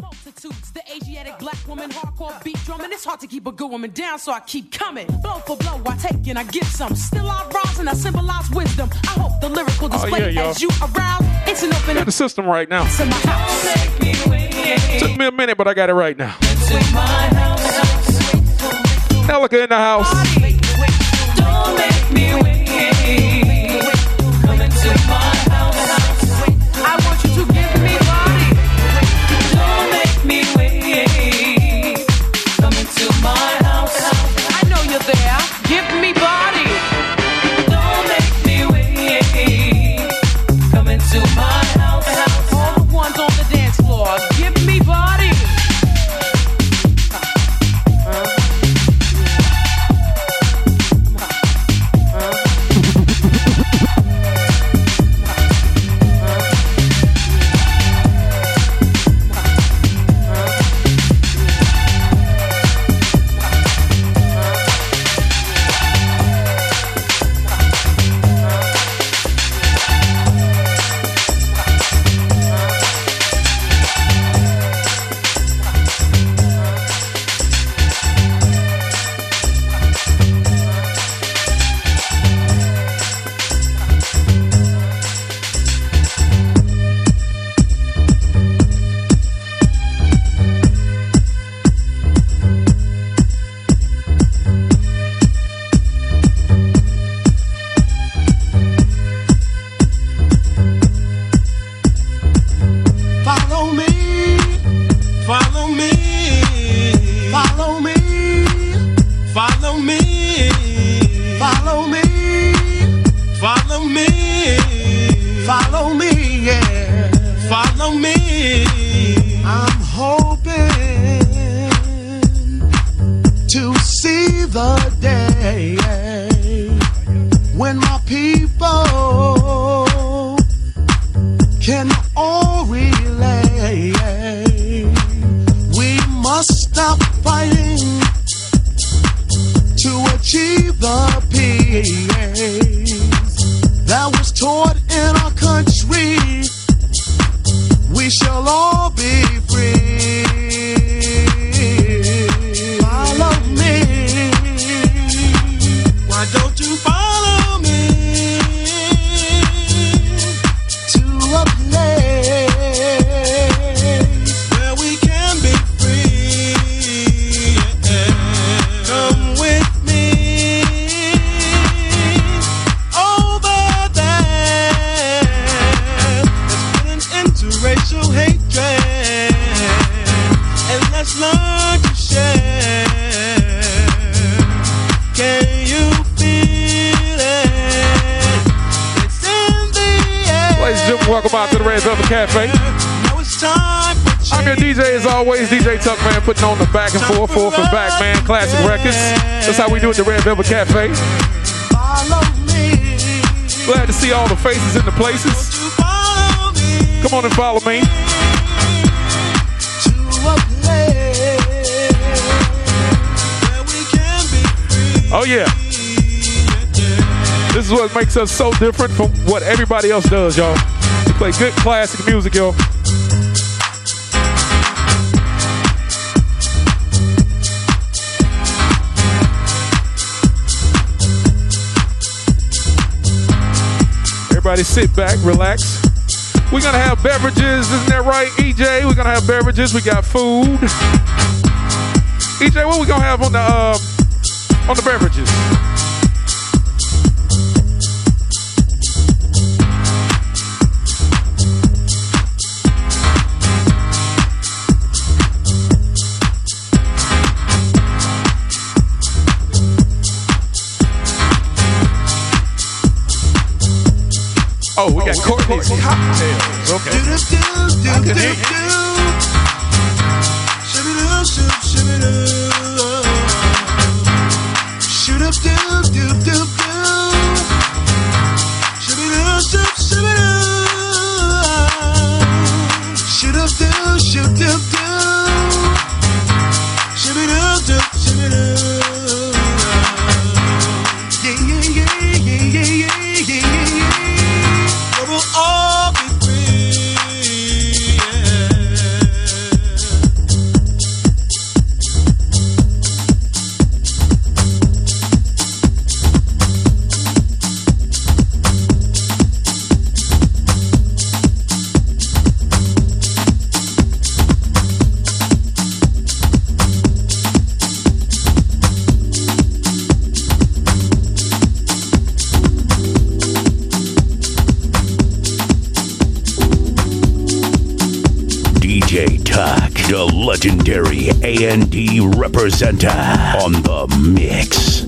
multitudes. The Asiatic black woman, hardcore beat drumming. It's hard to keep a good woman down, so I keep coming. Blow for blow, I take and I give some. Still I rise and I symbolize wisdom. I hope the lyrical oh, display Oh, yeah, as you arouse. It's an open the system right now. to my house. Took me a minute, but I got it right now. Elica in the house. As always, DJ Tuckman, putting on the back and forth, forth and back, man. Classic records. That's how we do it at the Red Velvet Cafe. Glad to see all the faces in the places. Come on and follow me. Oh yeah. This is what makes us so different from what everybody else does, y'all. We play good classic music, yo. Everybody sit back, relax. We're gonna have beverages, isn't that right, EJ? We're gonna have beverages. We got food. EJ, what we gonna have on the uh, on the beverages? Oh, we got oh, Courtney's cocktails. Okay. Do do do do do do. Shibby-doo, shib, shibby-doo. Shoot-up, do, do, do, legendary A&D representer on the mix.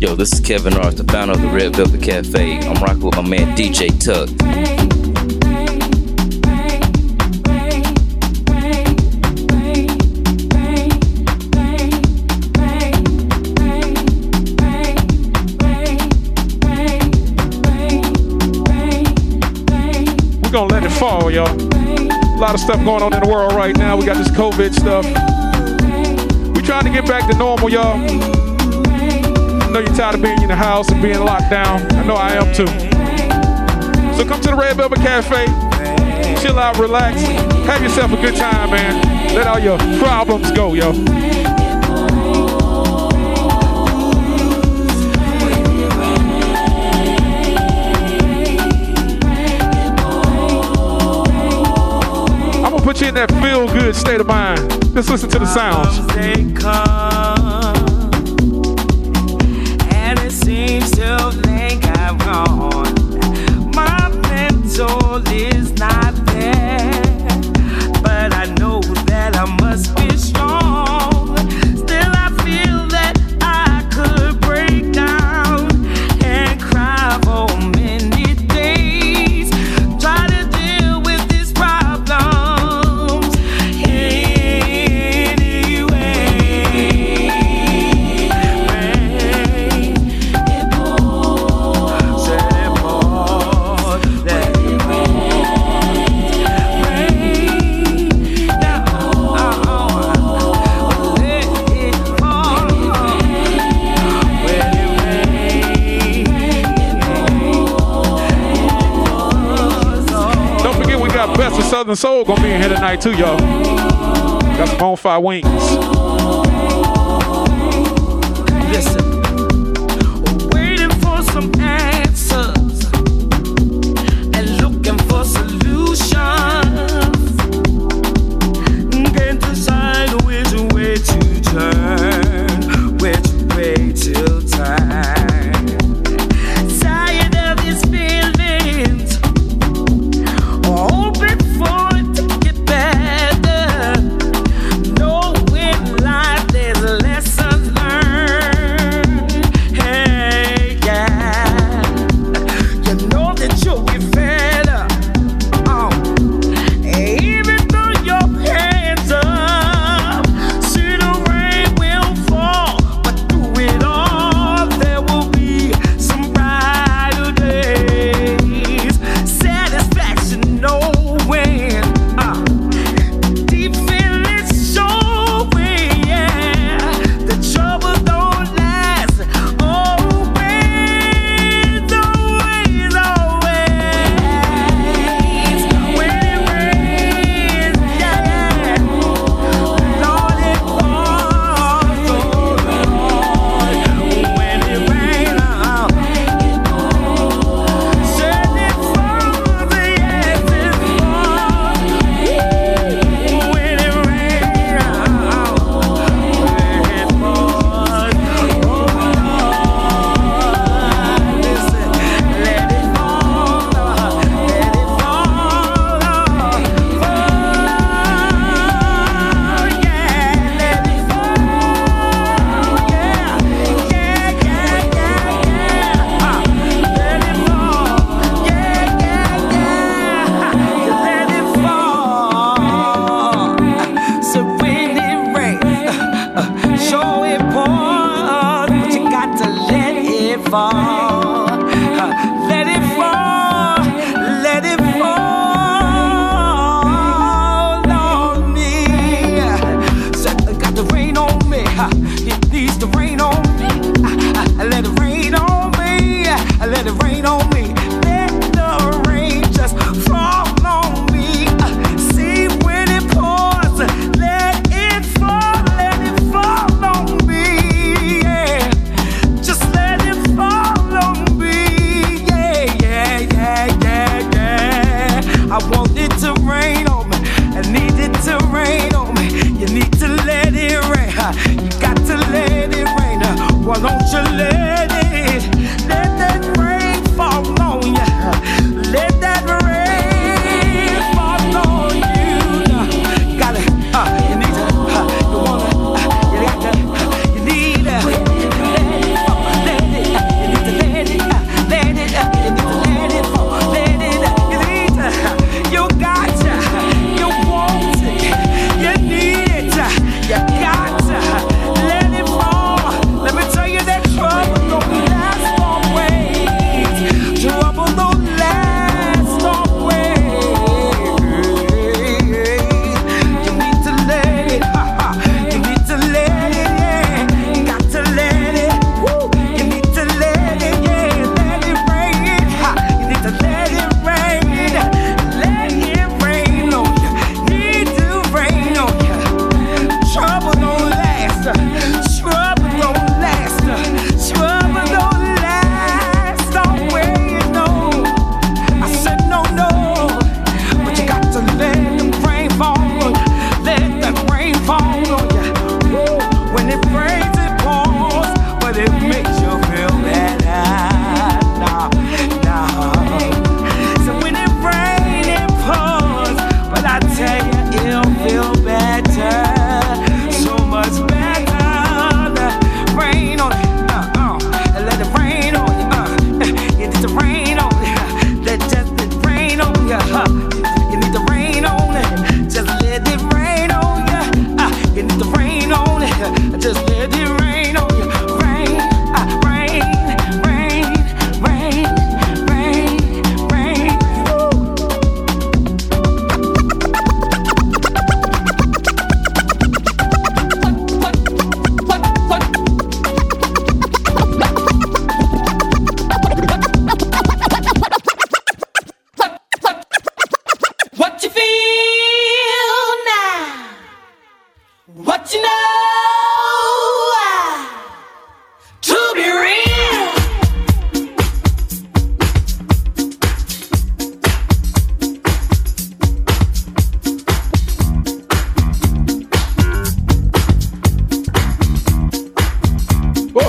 Yo, this is Kevin Norris, the founder of the Red Velvet Cafe. I'm rocking with my man DJ Tuc. Y'all. A lot of stuff going on in the world right now. We got this COVID stuff. We trying to get back to normal, y'all. I know you're tired of being in the house and being locked down. I know I am too. So come to the Red Velvet Cafe, chill out, relax, have yourself a good time, man. Let all your problems go, yo. Put you in that feel good state of mind. Just listen to the sounds. And it seems to think I'm. My mental is not there, Southern Soul gonna be in here tonight too, y'all. Got some on fire wings.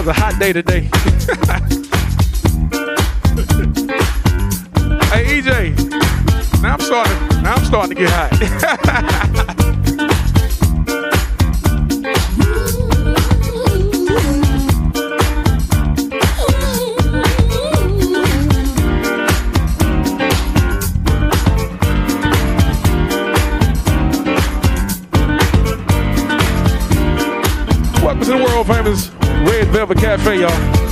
was a hot day today. hey EJ, now I'm starting. Now I'm starting to get hot. famous Red Velvet Cafe, y'all.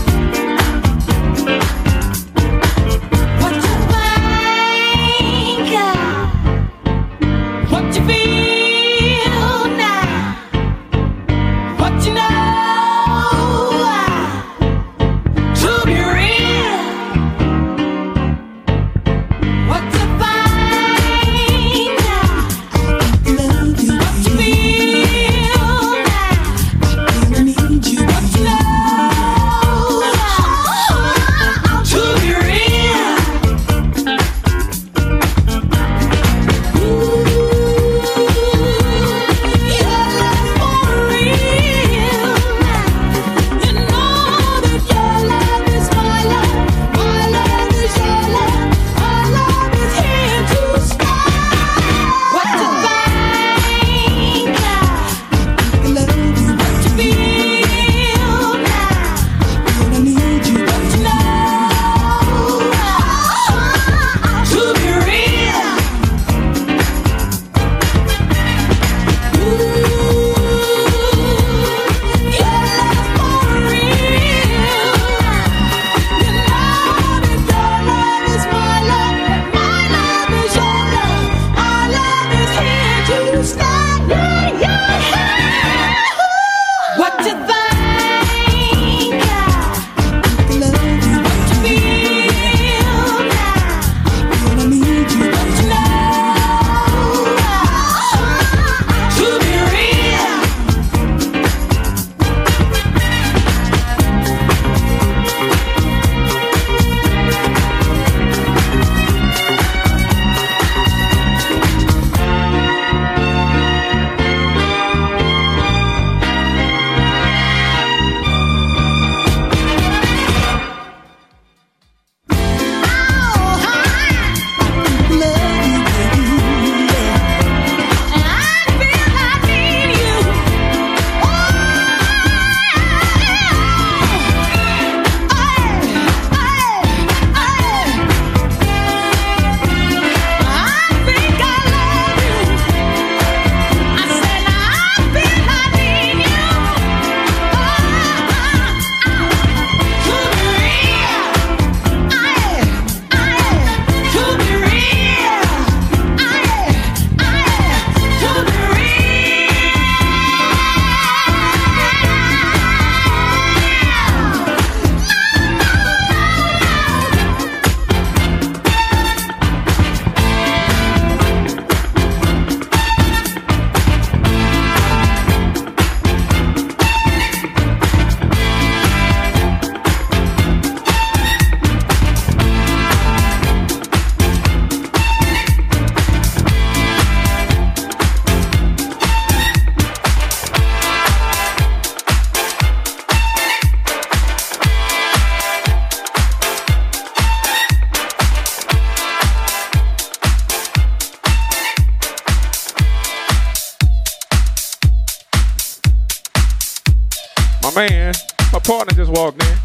Man. My partner just walked in.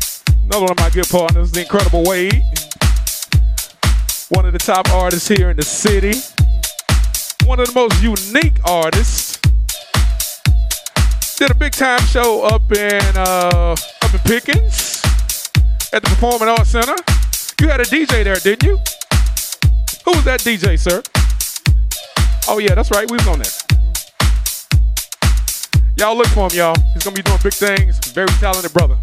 Another one of my good partners, the incredible Wade. One of the top artists here in the city. One of the most unique artists. Did a big time show up in uh, up in Pickens at the Performing Arts Center. You had a DJ there, didn't you? Who was that DJ, sir? Oh yeah, that's right. We was on there. Y'all look for him, y'all. He's gonna be doing big things. Very talented brother.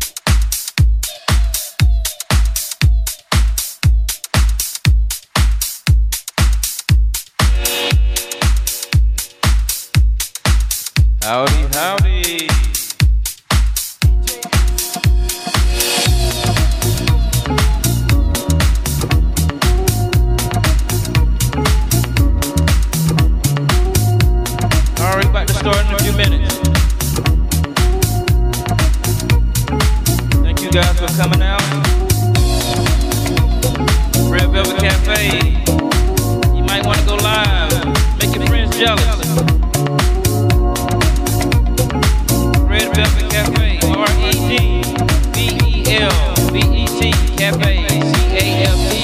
Howdy, howdy. You guys for coming out. Red Velvet Cafe. You might want to go live. Make your friends jealous. Red Velvet Cafe, R E D V E L V E T Cafe, C A F E.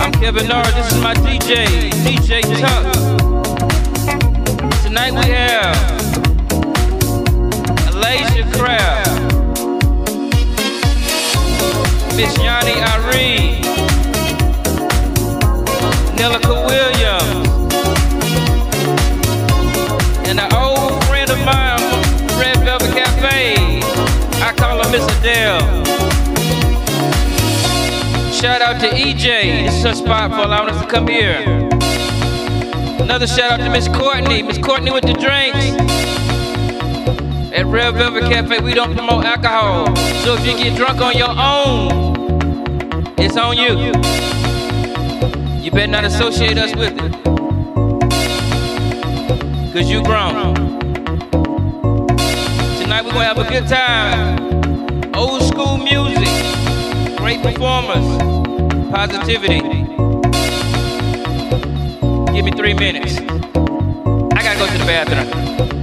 I'm Kevin Norris, this is my DJ, DJ Miss Adele. Shout out to EJ, this is her spot for allowing us to come here. Another shout out to Miss Courtney, Miss Courtney with the drinks. At Red Velvet Cafe, we don't promote alcohol. So if you get drunk on your own, it's on you. You better not associate us with it. Cause you grown. Tonight we're gonna have a good time. Old school music, great performers, positivity. Give me three minutes. I gotta go to the bathroom.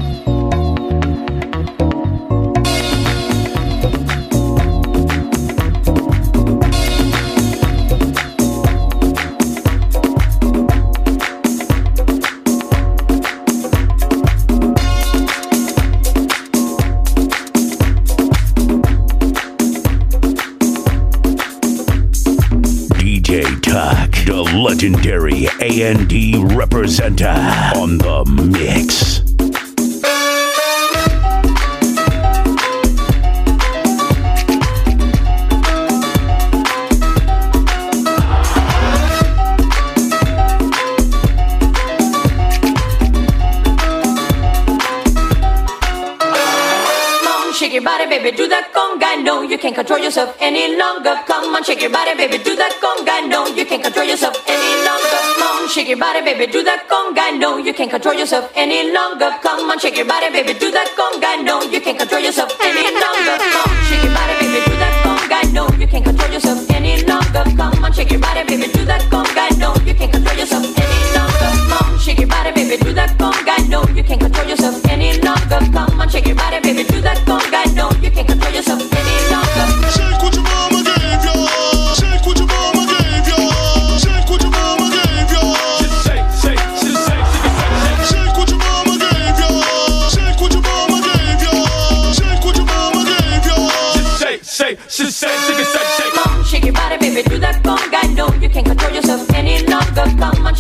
A&D representer on the mix. Shake your body, baby, do that conga. No, you can't control yourself any longer. Come on, shake your body, baby, do that shake your body, baby, do that conga. No, you can't control yourself any longer. Come on, shake your body, baby, do that conga. No, you can't control yourself any longer. Come on, shake your body, baby, do that conga. No, you can't control yourself any longer. Come on, shake your body, baby, do that conga. No, you can't control yourself any longer. Come shake your body, baby, do that conga. No, you can't control yourself any longer. Come on, shake your body, baby, do that conga. No,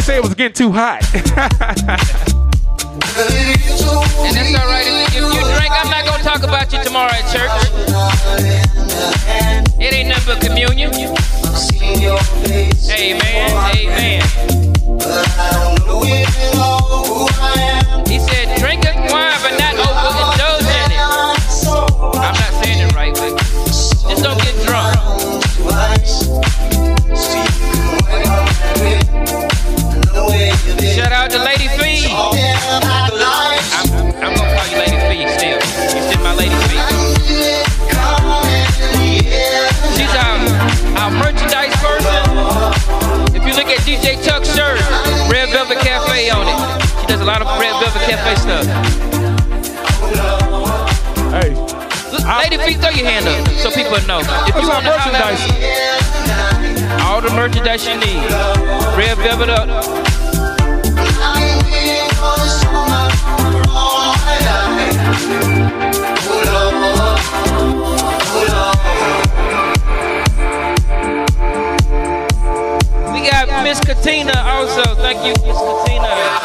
EJ say it was getting too hot. And that's all right. If you drink, I'm not gonna talk about you tomorrow at church. It ain't nothing but communion. Amen. Amen. DJ Tuc's shirt, Red Velvet Cafe on it. She does a lot of Red Velvet Cafe stuff. hey, Lady Fee, throw your hand up so people know. If you our want merchandise. at all the merchandise you need, Red Velvet up. Got Miss Katina also. Thank you, Miss Katina.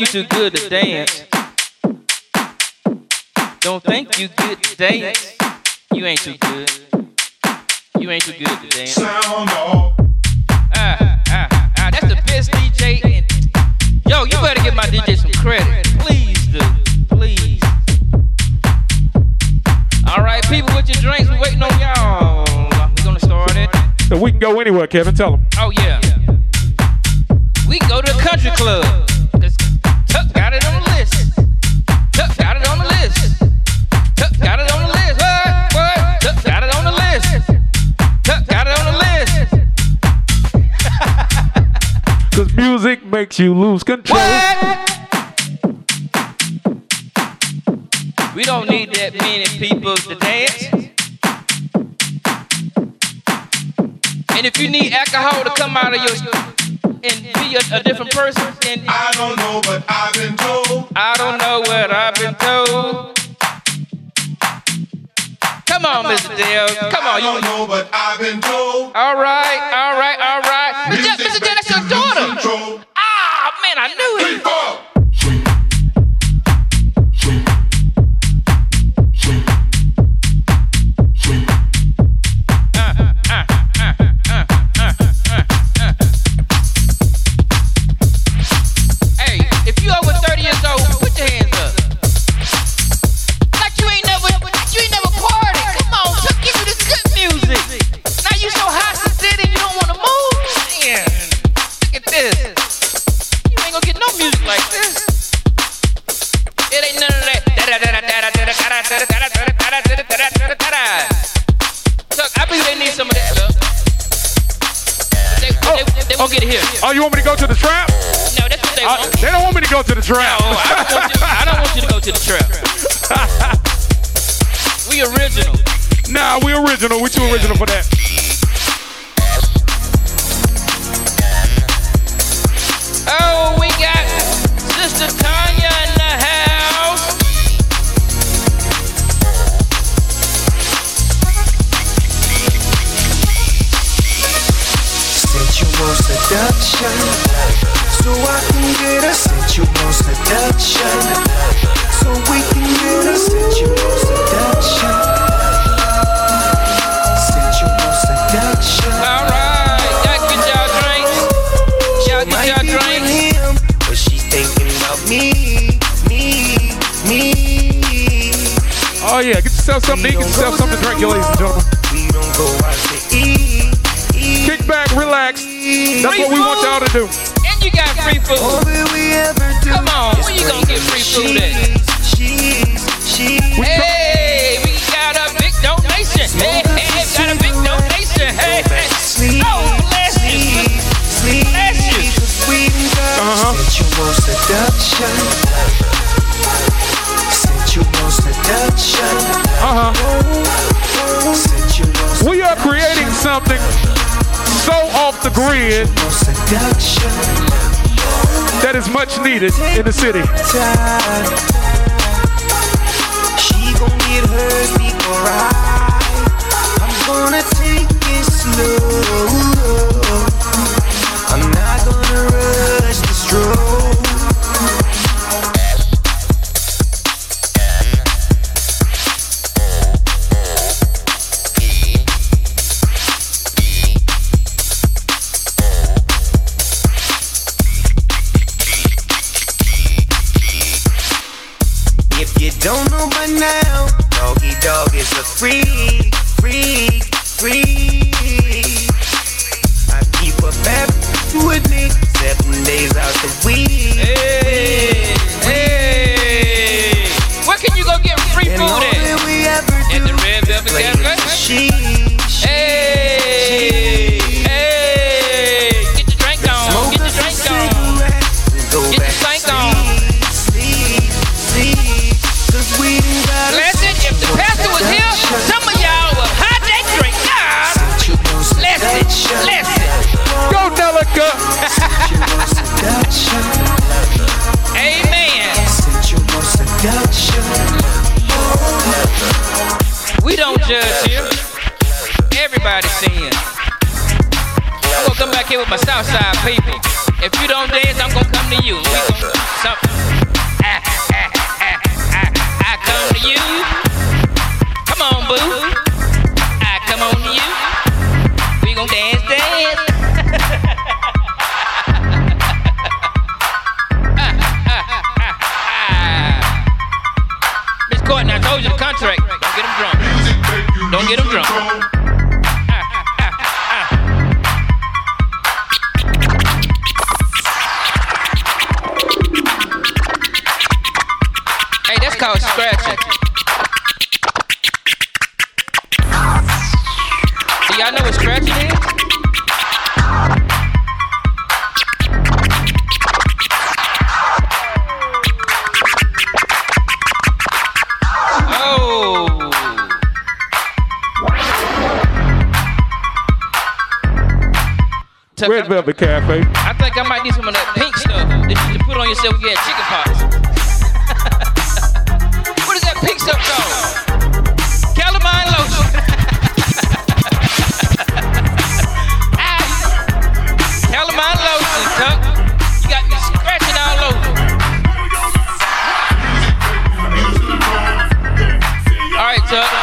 Think you too good to dance. Don't think you good to dance. You ain't too good. You ain't too good to dance. Sound off. Ah, ah, ah, that's the best DJ. In- Yo, you better give my DJ some credit. Please do. Please. All right, people with your drinks, we waiting on y'all. We're gonna start it. So we can go anywhere, Kevin. Tell them. Oh yeah. We can go to the country club. Music makes you lose control. What? We don't need that many people to dance. And if you need alcohol to come out of your and be a, a different person, then I don't know, but I've been told. I don't know what I've been told. Come on, Mr. Dale. Come on, I don't you. know, but I've been told. All right, all right, all right your daughter. Ah, oh, man, I knew it. Yeah, get yourself something to eat, get yourself something to drink, you ladies and gentlemen. We don't go out to eat. eat. Kick back, relax. That's Free what we want y'all to do. And you got free food. All that we ever Come on, is where you gonna get free food at? Cheese, cheese, Hey, we got a big donation. Hey, hey, got a big donation. Hey, hey. sleep, Oh, bless you. sleep, sleep. Bless you. Uh-huh. Uh huh. We are creating something so off the grid that is much needed in the city. Gonna take it slow. You don't know by now, Doggy Dogg is a freak, freak, freak. I keep a bad with me seven days out the week. Hey, hey. Where can you go get free food at? that we ever At the Red Velvet Cafe? Everybody's. I'm gonna come back here with my Southside people. If you don't dance, I'm gonna come to you. We gon' some, ah, ah, ah, ah, I come to you. Come on, boo. I come on to you. We gon' dance, dance. Miss Courtney, I told you the contract. Don't get him drunk. Don't get him drunk. Tuc- Red Velvet Cafe. I think I might need some of that pink stuff that you can put on yourself when you had chicken pox. what is that pink stuff called? Calamine lotion. ah, calamine lotion, Tuc. You got me scratching all over. All right, Tuc.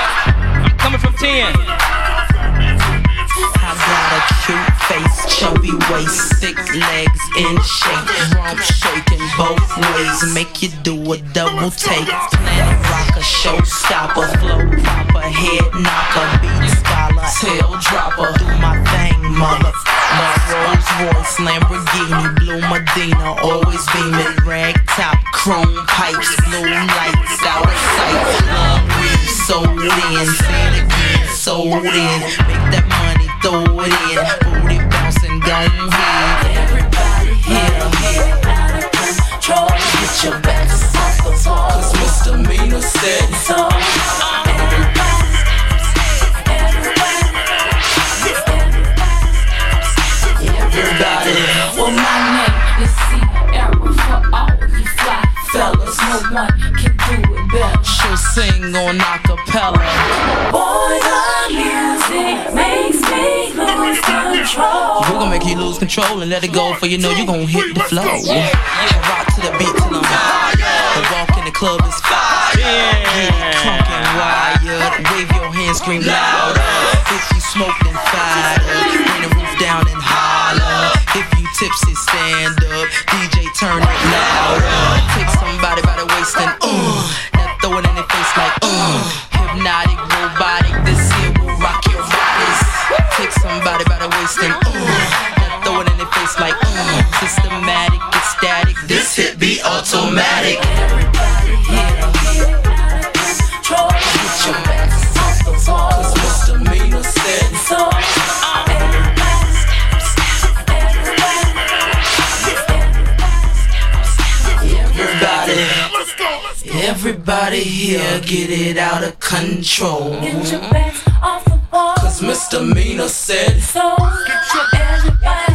Waist, thick legs in shape, rump shaking both ways, make you do a double take. Planet rocker, showstopper, flow popper, head knocker, beat scholar, tail dropper. Do my thing, mother. My Rolls Royce, Lamborghini, blue Medina, always beaming, rag top, chrome pipes, blue lights, out of sight. Love weed, sold in, it again, sold in. Make that on acapella. Boy, the music makes me lose control. We're gonna make you lose control and let it go, for you know you're gonna hit the flow. Yeah. Rock to the beat till I'm high. The walk in the club is fire. Get crunk and wired. Wave your hands, scream louder. If you smoke, then fire. Bring the roof down and holler. If you tipsy, stand up. DJ, turn it body by the waist and ooh. Now throw it in their face like ooh. Systematic, ecstatic, this hit be automatic. Everybody out of control. Your said so. Everybody here get it out of control. Get your misdemeanor said So, everybody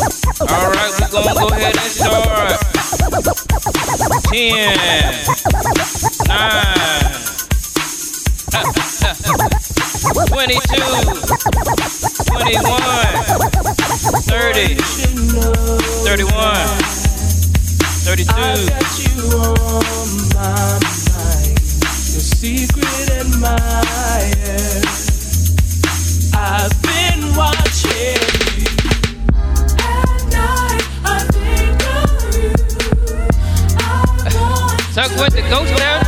All right, we're gonna go ahead and start. 10, 9, 22, 21, 30, 31, 32. you on my mind, your secret admirer. I've been watching you. Want Tuc with the Ghost Town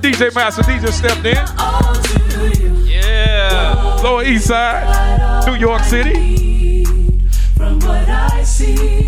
DJ Master DJ just stepped in. Yeah. Lower East Side, New York City. From what I see.